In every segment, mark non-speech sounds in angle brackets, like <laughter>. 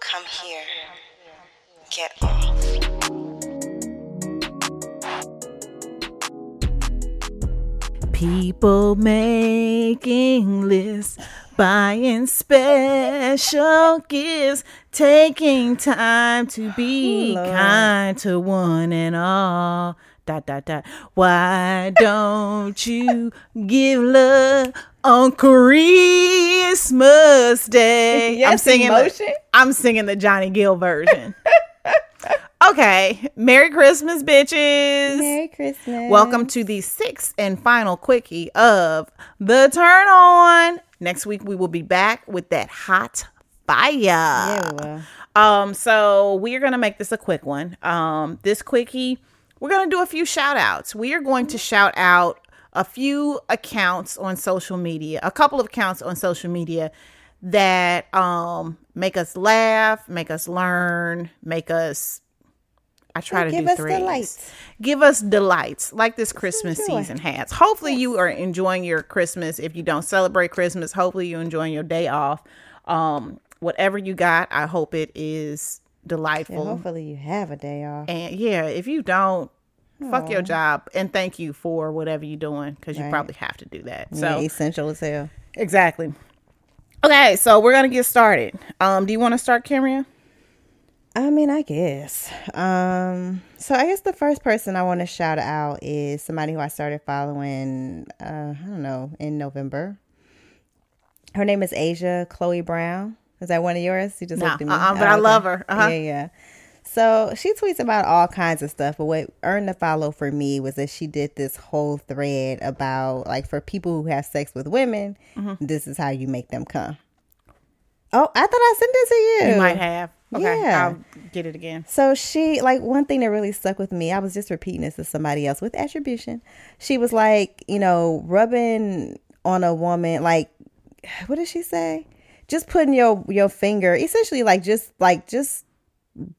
Come here. Get off. People making lists, buying special gifts, taking time to be Lord. kind to one and all. Dot dot dot. Why don't you give love on Christmas Day? I'm singing. emotion. The, I'm singing the Johnny Gill version. <laughs> okay, Merry Christmas, bitches. Merry Christmas. Welcome to the sixth and final quickie of the turn on. Next week we will be back with that hot fire. Yeah. Um, so we are gonna make this a quick one. Um, this quickie, we're gonna do a few shout outs. We are going to shout out a few accounts on social media, a couple of accounts on social media that um make us laugh, make us learn, make us I try to give us delights. Give us delights like this Christmas joy. season has. Hopefully you are enjoying your Christmas. If you don't celebrate Christmas, hopefully you're enjoying your day off. Um, whatever you got, I hope it is And delightful. hopefully you have a day off. And yeah, if you don't, fuck your job and thank you for whatever you're doing because you Right. probably have to do that. yeah, So essential as hell. exactly. Okay, so we're gonna get started. Um, do you want to start, Kenrya? I mean, I guess. Um, so I guess the first person I want to shout out is somebody who I started following. Uh, I don't know in November. Her name is Asia Chloe Brown. Is that one of yours? You just No, looked at me. uh-uh, but I love her. Uh-huh. Yeah, yeah. So she tweets about all kinds of stuff, but what earned the follow for me was that she did this whole thread about like for people who have sex with women, Mm-hmm. this is how you make them come. Oh, I thought I sent it to you. You might have. Okay, Yeah. I'll get it again. So she like one thing that really stuck with me. I was just repeating this to somebody else with attribution. She was like, you know, rubbing on a woman like <sighs> what did she say? Just putting your your finger essentially like just like just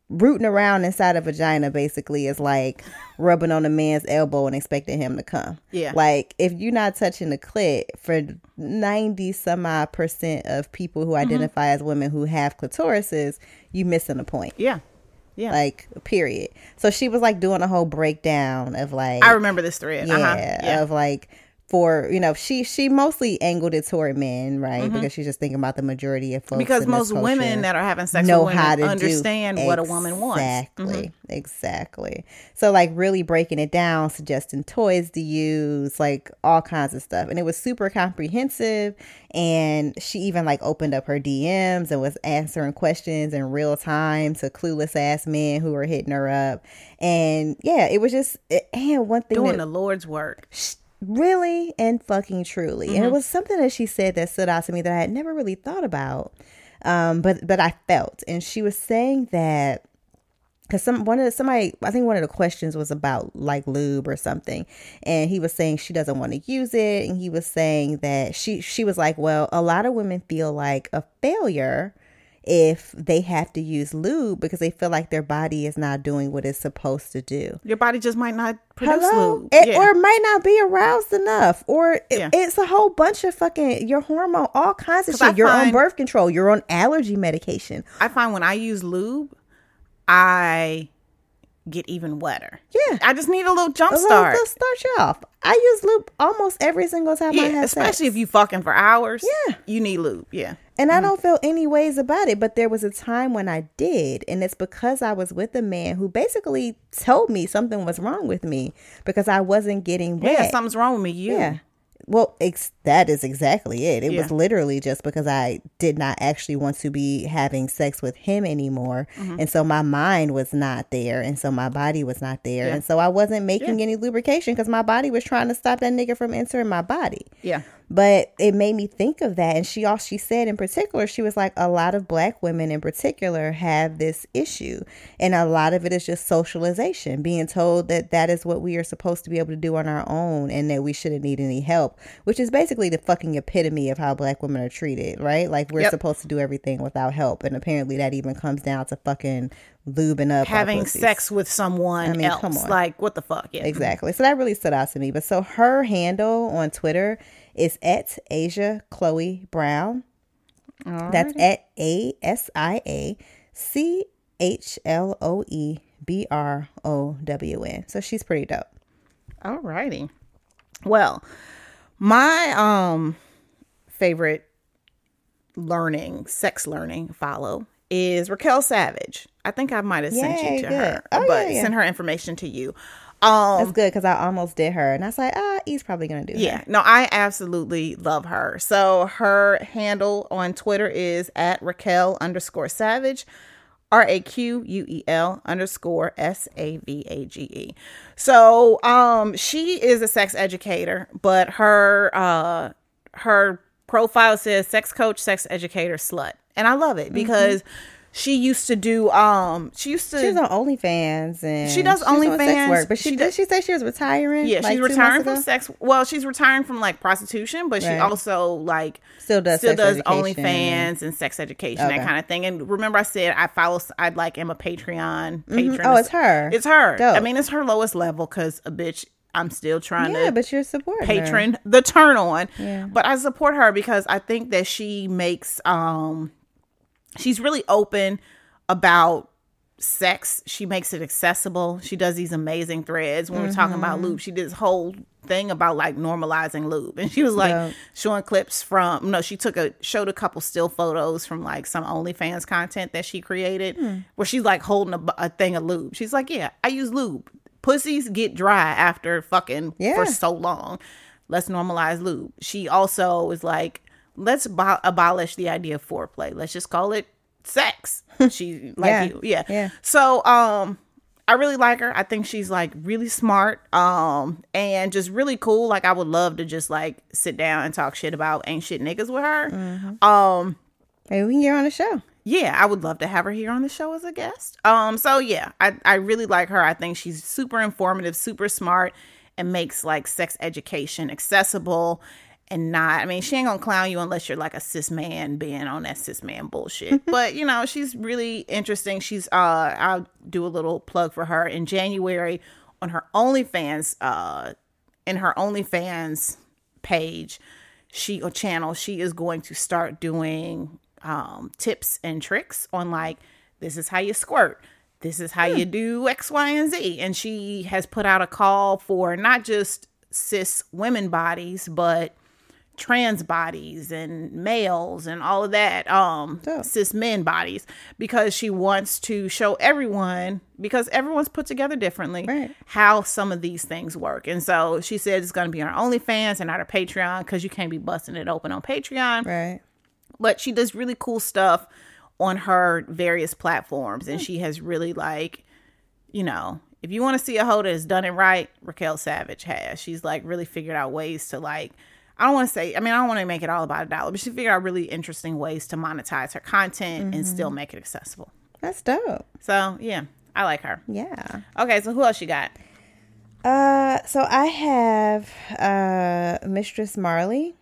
rooting around inside a vagina basically is like rubbing on a man's elbow and expecting him to come. Yeah. Like if you're not touching the clit for 90 some odd percent of people Mm-hmm. who identify as women who have clitorises, you're missing the point Yeah, yeah. like period so she was like doing a whole breakdown of like I remember this thread. yeah, uh-huh. yeah. of like for you know she she mostly angled it toward men right Mm-hmm. because she's just thinking about the majority of folks because most women that are having sex know how to understand do what a woman wants. Mm-hmm. exactly exactly so like really breaking it down suggesting toys to use like all kinds of stuff and it was super comprehensive and she even like opened up her dms and was answering questions in real time to clueless ass men who were hitting her up and yeah it was just and one thing Doing that the Lord's work. Really and fucking truly. And it was something that she said that stood out to me that i had never really thought about um but but i felt. And she was saying that because some one of the, somebody i think one of the questions was about like lube or something. And he was saying she doesn't want to use it. And he was saying that she she was like well a lot of women feel like a failure if they have to use lube because they feel like their body is not doing what it's supposed to do Your body just might not produce Hello? lube. It, yeah. Or might not be aroused enough. Or it- Yeah. it's a whole bunch of fucking your hormone, all kinds of I shit. You're on birth control. You're on allergy medication. I find when I use lube, I get even wetter. Yeah. I just need a little jump A little- start. little start you off. I use lube almost every single time I Yeah, have especially sex. if you fucking for hours. Yeah. you need lube. Yeah, And Mm. I don't feel any ways about it, but there was a time when I did. And it's because I was with a man who basically told me something was wrong with me because I wasn't getting wet. yeah. Something's wrong with me. You. Yeah. Well, ex- that is exactly it. It was literally just because I did not actually want to be having sex with him anymore. Mm-hmm. And so my mind was not there. And so my body was not there. Yeah. And so I wasn't making any lubrication because my body was trying to stop that nigga from entering my body. yeah. But it made me think of that. And she all she said in particular, she was like, a lot of black women in particular have this issue. And a lot of it is just socialization, being told that that is what we are supposed to be able to do on our own and that we shouldn't need any help, which is basically the fucking epitome of how black women are treated, right? Like we're Yep. supposed to do everything without help. And apparently that even comes down to fucking lubing up. Having sex with someone I mean, else. come on. Like what the fuck? Yeah. Exactly. So that really stood out to me. But so her handle on Twitter is at Asia Chloe Brown. That's at A S I A C H L O E B R O W N. So she's pretty dope. All righty. Well, my um favorite learning, sex learning follow is Raquel Savage. I think I might have sent Yay, you to good. her, Oh, but yeah, yeah. send her information to you. Um, That's good because I almost did her, and I was like, ah, he's probably gonna do. That. Yeah, her. no, I absolutely love her. So her handle on Twitter is at Raquel underscore Savage, R A Q U E L underscore S A V A G E. So um, she is a sex educator, but her uh, her profile says sex coach, sex educator, slut, and I love Mm-hmm. it because she used to do um she used to She's on OnlyFans and She does she's doing sex OnlyFans. work, but she, She did. does- She say she was retiring. yeah, like, she's retiring from ago? sex. Well, she's retiring from like prostitution, but she also like Still does still does education. OnlyFans and sex education, Okay. that kind of thing. And remember, I said I follow. I'd like am a Patreon patron. Oh, it's her. It's her. Dope. I mean, it's her lowest level because a bitch. I'm still trying Yeah, to but you're supporting her. patron the turn on. Yeah. But I support her because I think that she makes um she's really open about sex. She makes it accessible. She does these amazing threads. When we're talking about Mm-hmm. lube, she did this whole thing about like normalizing lube. And she was like showing clips from no, she took a showed a couple still photos from like some OnlyFans content that she created Hmm. where she's like holding a, a thing of lube. She's like, Yeah, I use lube. Pussies get dry after fucking Yeah. for so long. Let's normalize lube. She also is like, let's abo- abolish the idea of foreplay. Let's just call it sex. <laughs> She like Yeah. you, yeah. Yeah. So um, I really like her. I think she's like really smart, um, and just really cool. Like I would love to just like sit down and talk shit about ain't shit niggas with her. Mm-hmm. Um, Maybe we can get her on the show. yeah, I would love to have her here on the show as a guest. Um, so yeah, I, I really like her. I think she's super informative, super smart, and makes like sex education accessible and not I mean, she ain't gonna clown you unless you're like a cis man being on that cis man bullshit. <laughs> but you know, she's really interesting. She's uh I'll do a little plug for her in January on her OnlyFans, uh in her OnlyFans page, she or channel, she is going to start doing um, tips and tricks on like this is how you squirt, this is how you do X, Y, and Z. And she has put out a call for not just cis women bodies, but trans bodies and males and all of that um cis men bodies because she wants to show everyone because everyone's put together differently Right. how some of these things work and so she said it's going to be on OnlyFans and not her Patreon because you can't be busting it open on Patreon Right. but she does really cool stuff on her various platforms and she has really like you know if you want to see a hoe that has done it right raquel savage has she's like really figured out ways to like i don't want to say i mean i don't want to make it all about a dollar but she figured out really interesting ways to monetize her content and still make it accessible That's dope. so yeah i like her Yeah. okay so who else you got Uh, so I have uh Mistress Marley.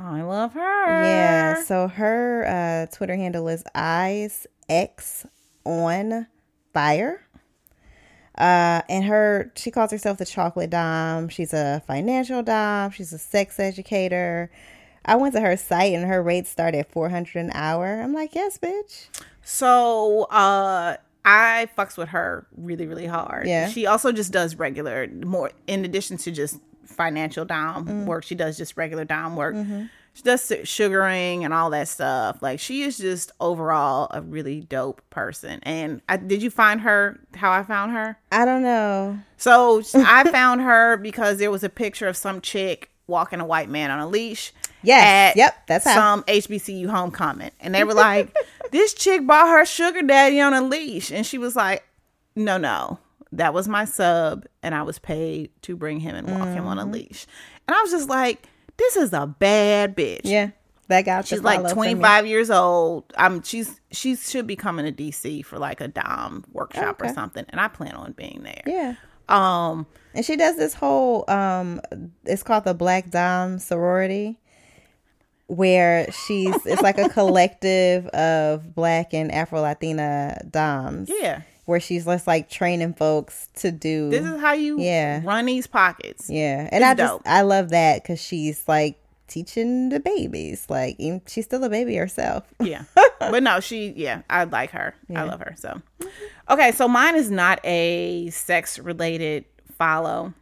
oh, i love her Yeah. So her uh Twitter handle is eyes x on fire. Uh, and her she calls herself the chocolate dom. She's a financial dom. She's a sex educator. I went to her site and her rates start at four hundred an hour. I'm like, yes, bitch. So uh I fucks with her really, really hard. Yeah. She also just does regular more in addition to just financial dom Mm. work, she does just regular dom work. Mm-hmm. Does sugaring and all that stuff. Like she is just overall a really dope person. And I, did you find her how I found her? I don't know. So <laughs> I found her because there was a picture of some chick walking a white man on a leash. Yes. Yep, that's how. some HBCU homecoming, and they were like, <laughs> "This chick bought her sugar daddy on a leash," and she was like, "No, no, that was my sub, and I was paid to bring him and walk him on Mm-hmm. a leash." And I was just like, "This is a bad bitch." Yeah, that got She's like 25 years old. Um, she's she should be coming to DC for like a dom workshop or something, and I plan on being there. Yeah. Um, And she does this whole um it's called the Black Dom sorority where she's it's like a <laughs> collective of black and Afro Latina doms. yeah. Where she's just like training folks to do This is how you Yeah. run these pockets. Yeah. And It's I just. I love that cuz she's like teaching the babies. Like she's still a baby herself. <laughs> Yeah. but no, she yeah, I like her. I love her. So okay, so mine is not a sex related follow,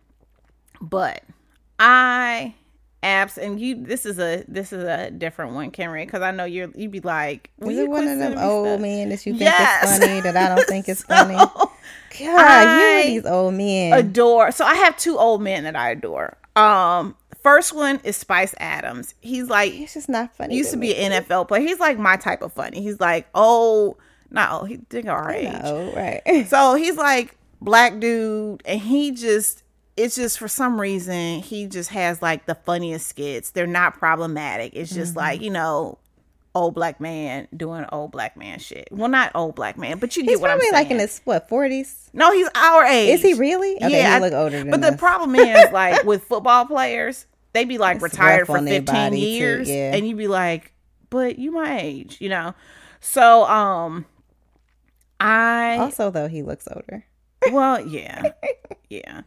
but I abs and you this is a this is a different one, Cameron, because I know you're you'd be like you it one of them old stuff? men that you think Yes. is funny that I don't think is <laughs> funny? So, God, you I and these old men. adore so I have two old men that I adore. Um first one is Spice Adams. He's like he's just not funny. used to be an NFL player. He's like my type of funny. He's like oh no, he think our age. Oh, right. So he's like black dude, and he just it's just for some reason he just has like the funniest skits. They're not problematic. It's just like you know, old black man doing old black man shit. Well, not old black man, but you He's get what I'm probably saying. like in his what forties? no, he's our age. Is he really? Okay, yeah, he look older than But the problem is <laughs> like with football players, they be like It's retired for 15 body, too, years, yeah. and you be like, but you my age, you know. So um, I Also, though, he looks older. well, yeah, <laughs> yeah.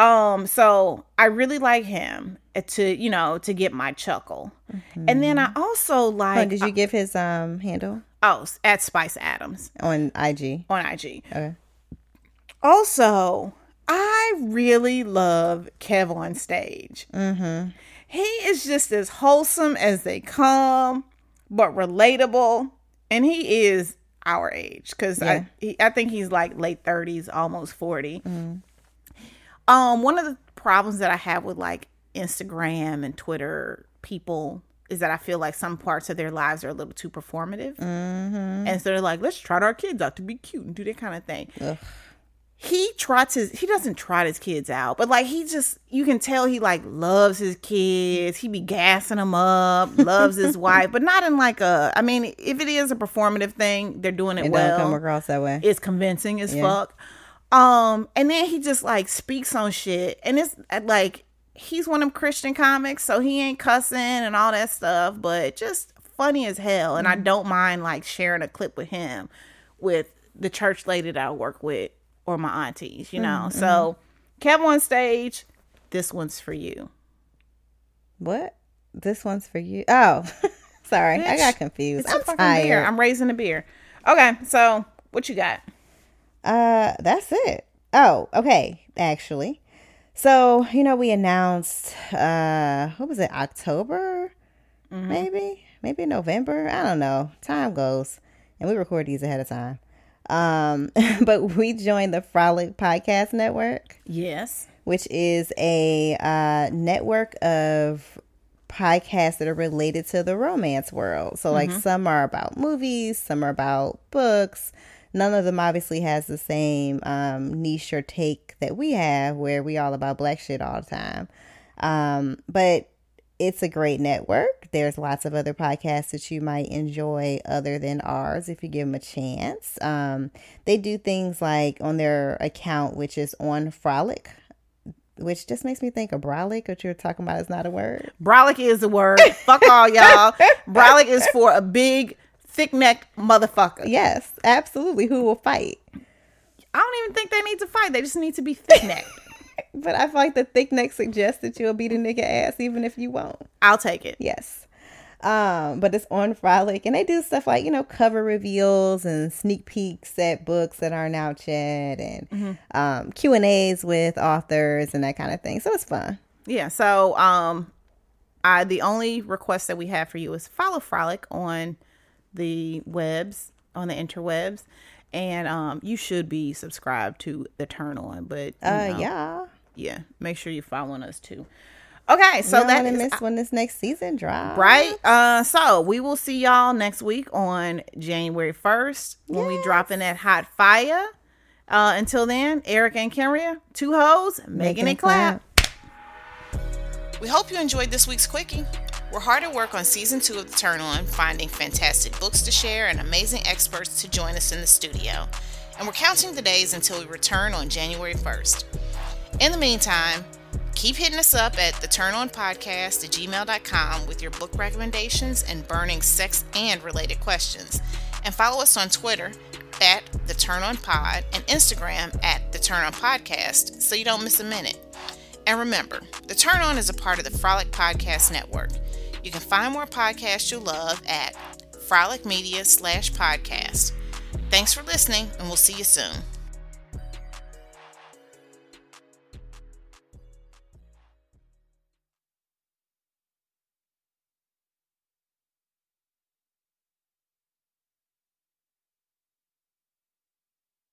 Um, so I really like him uh, to you know to get my chuckle, and then I also Oh, like did you give his um handle oh at Spice Adams on IG? on IG. Okay. Also, I really love Kev on stage. Mm-hmm. He is just as wholesome as they come, but relatable, and he is our age because Yeah. I he, I think he's like late thirties, almost 40 Um, one of the problems that I have with like Instagram and Twitter people is that I feel like some parts of their lives are a little too performative, mm-hmm. and so they're like, let's trot our kids out to be cute and do that kind of thing he trots his he doesn't trot his kids out but like he just you can tell he like loves his kids he be gassing them up loves his <laughs> wife but not in like a i mean if it is a performative thing they're doing it, It well come across that way. it's convincing as Yeah. fuck um and then he just like speaks on shit. And it's uh, like he's one of them christian comics so he ain't cussing and all that stuff but just funny as hell. And i don't mind like sharing a clip with him with the church lady that i work with or my aunties you know? So kev on stage this one's for you. What? This one's for you. Oh, <laughs> sorry, I got confused. I'm tired. beer. i'm raising a beer. Okay so what you got Uh, that's it. Oh, okay. Actually, so you know we announced. Uh, what was it? October, maybe, maybe November. I don't know. Time goes, and we record these ahead of time. Um, <laughs> but we joined the Frolic Podcast Network. yes which is a uh, network of podcasts that are related to the romance world. So, like, some are about movies, some are about books. None of them obviously has the same um, niche or take that we have, where we all about black shit all the time. Um, but it's a great network. There's lots of other podcasts that you might enjoy other than ours if you give them a chance. Um, they do things like on their account, which is on Frolic, which just makes me think of brolic, what you're talking about is not a word. Brolic is the word. Fuck all y'all. <laughs> Brolic is for a big, thick necked motherfucker. Yes, absolutely. Who will fight? I don't even think they need to fight. They just need to be thick necked. <laughs> But I feel like the thick neck suggests that you'll beat a nigga ass even if you won't. I'll take it. Yes. Um, but it's on Frolic and they do stuff like, you know, cover reveals and sneak peeks at books that aren't out yet and um Q and A's with authors and that kind of thing. So it's fun. Yeah. So, um, I the only request that we have for you is follow Frolic on the webs on the interwebs, and um, you should be subscribed to the Turn On. But you Uh know, yeah. yeah, make sure you're following us too. Okay, so So that that is miss when this next season drops. Right. Uh so we will see y'all next week on January 1st when we drop in that hot fire. Uh until then, Eric and Kenrya, two hoes, making, it clap. We hope you enjoyed this week's quickie. We're hard at work on season two of The Turn On, finding fantastic books to share and amazing experts to join us in the studio. And we're counting the days until we return on January 1st. In the meantime, keep hitting us up at the Turn On Podcast at gmail.com with your book recommendations and burning sex and related questions. And follow us on Twitter at the Turn On Pod and Instagram at the Turn On Podcast so you don't miss a minute. And remember, the Turn On is a part of the Frolic Podcast Network. You can find more podcasts you love at Frolic Media slash podcast. Thanks for listening, and we'll see you soon.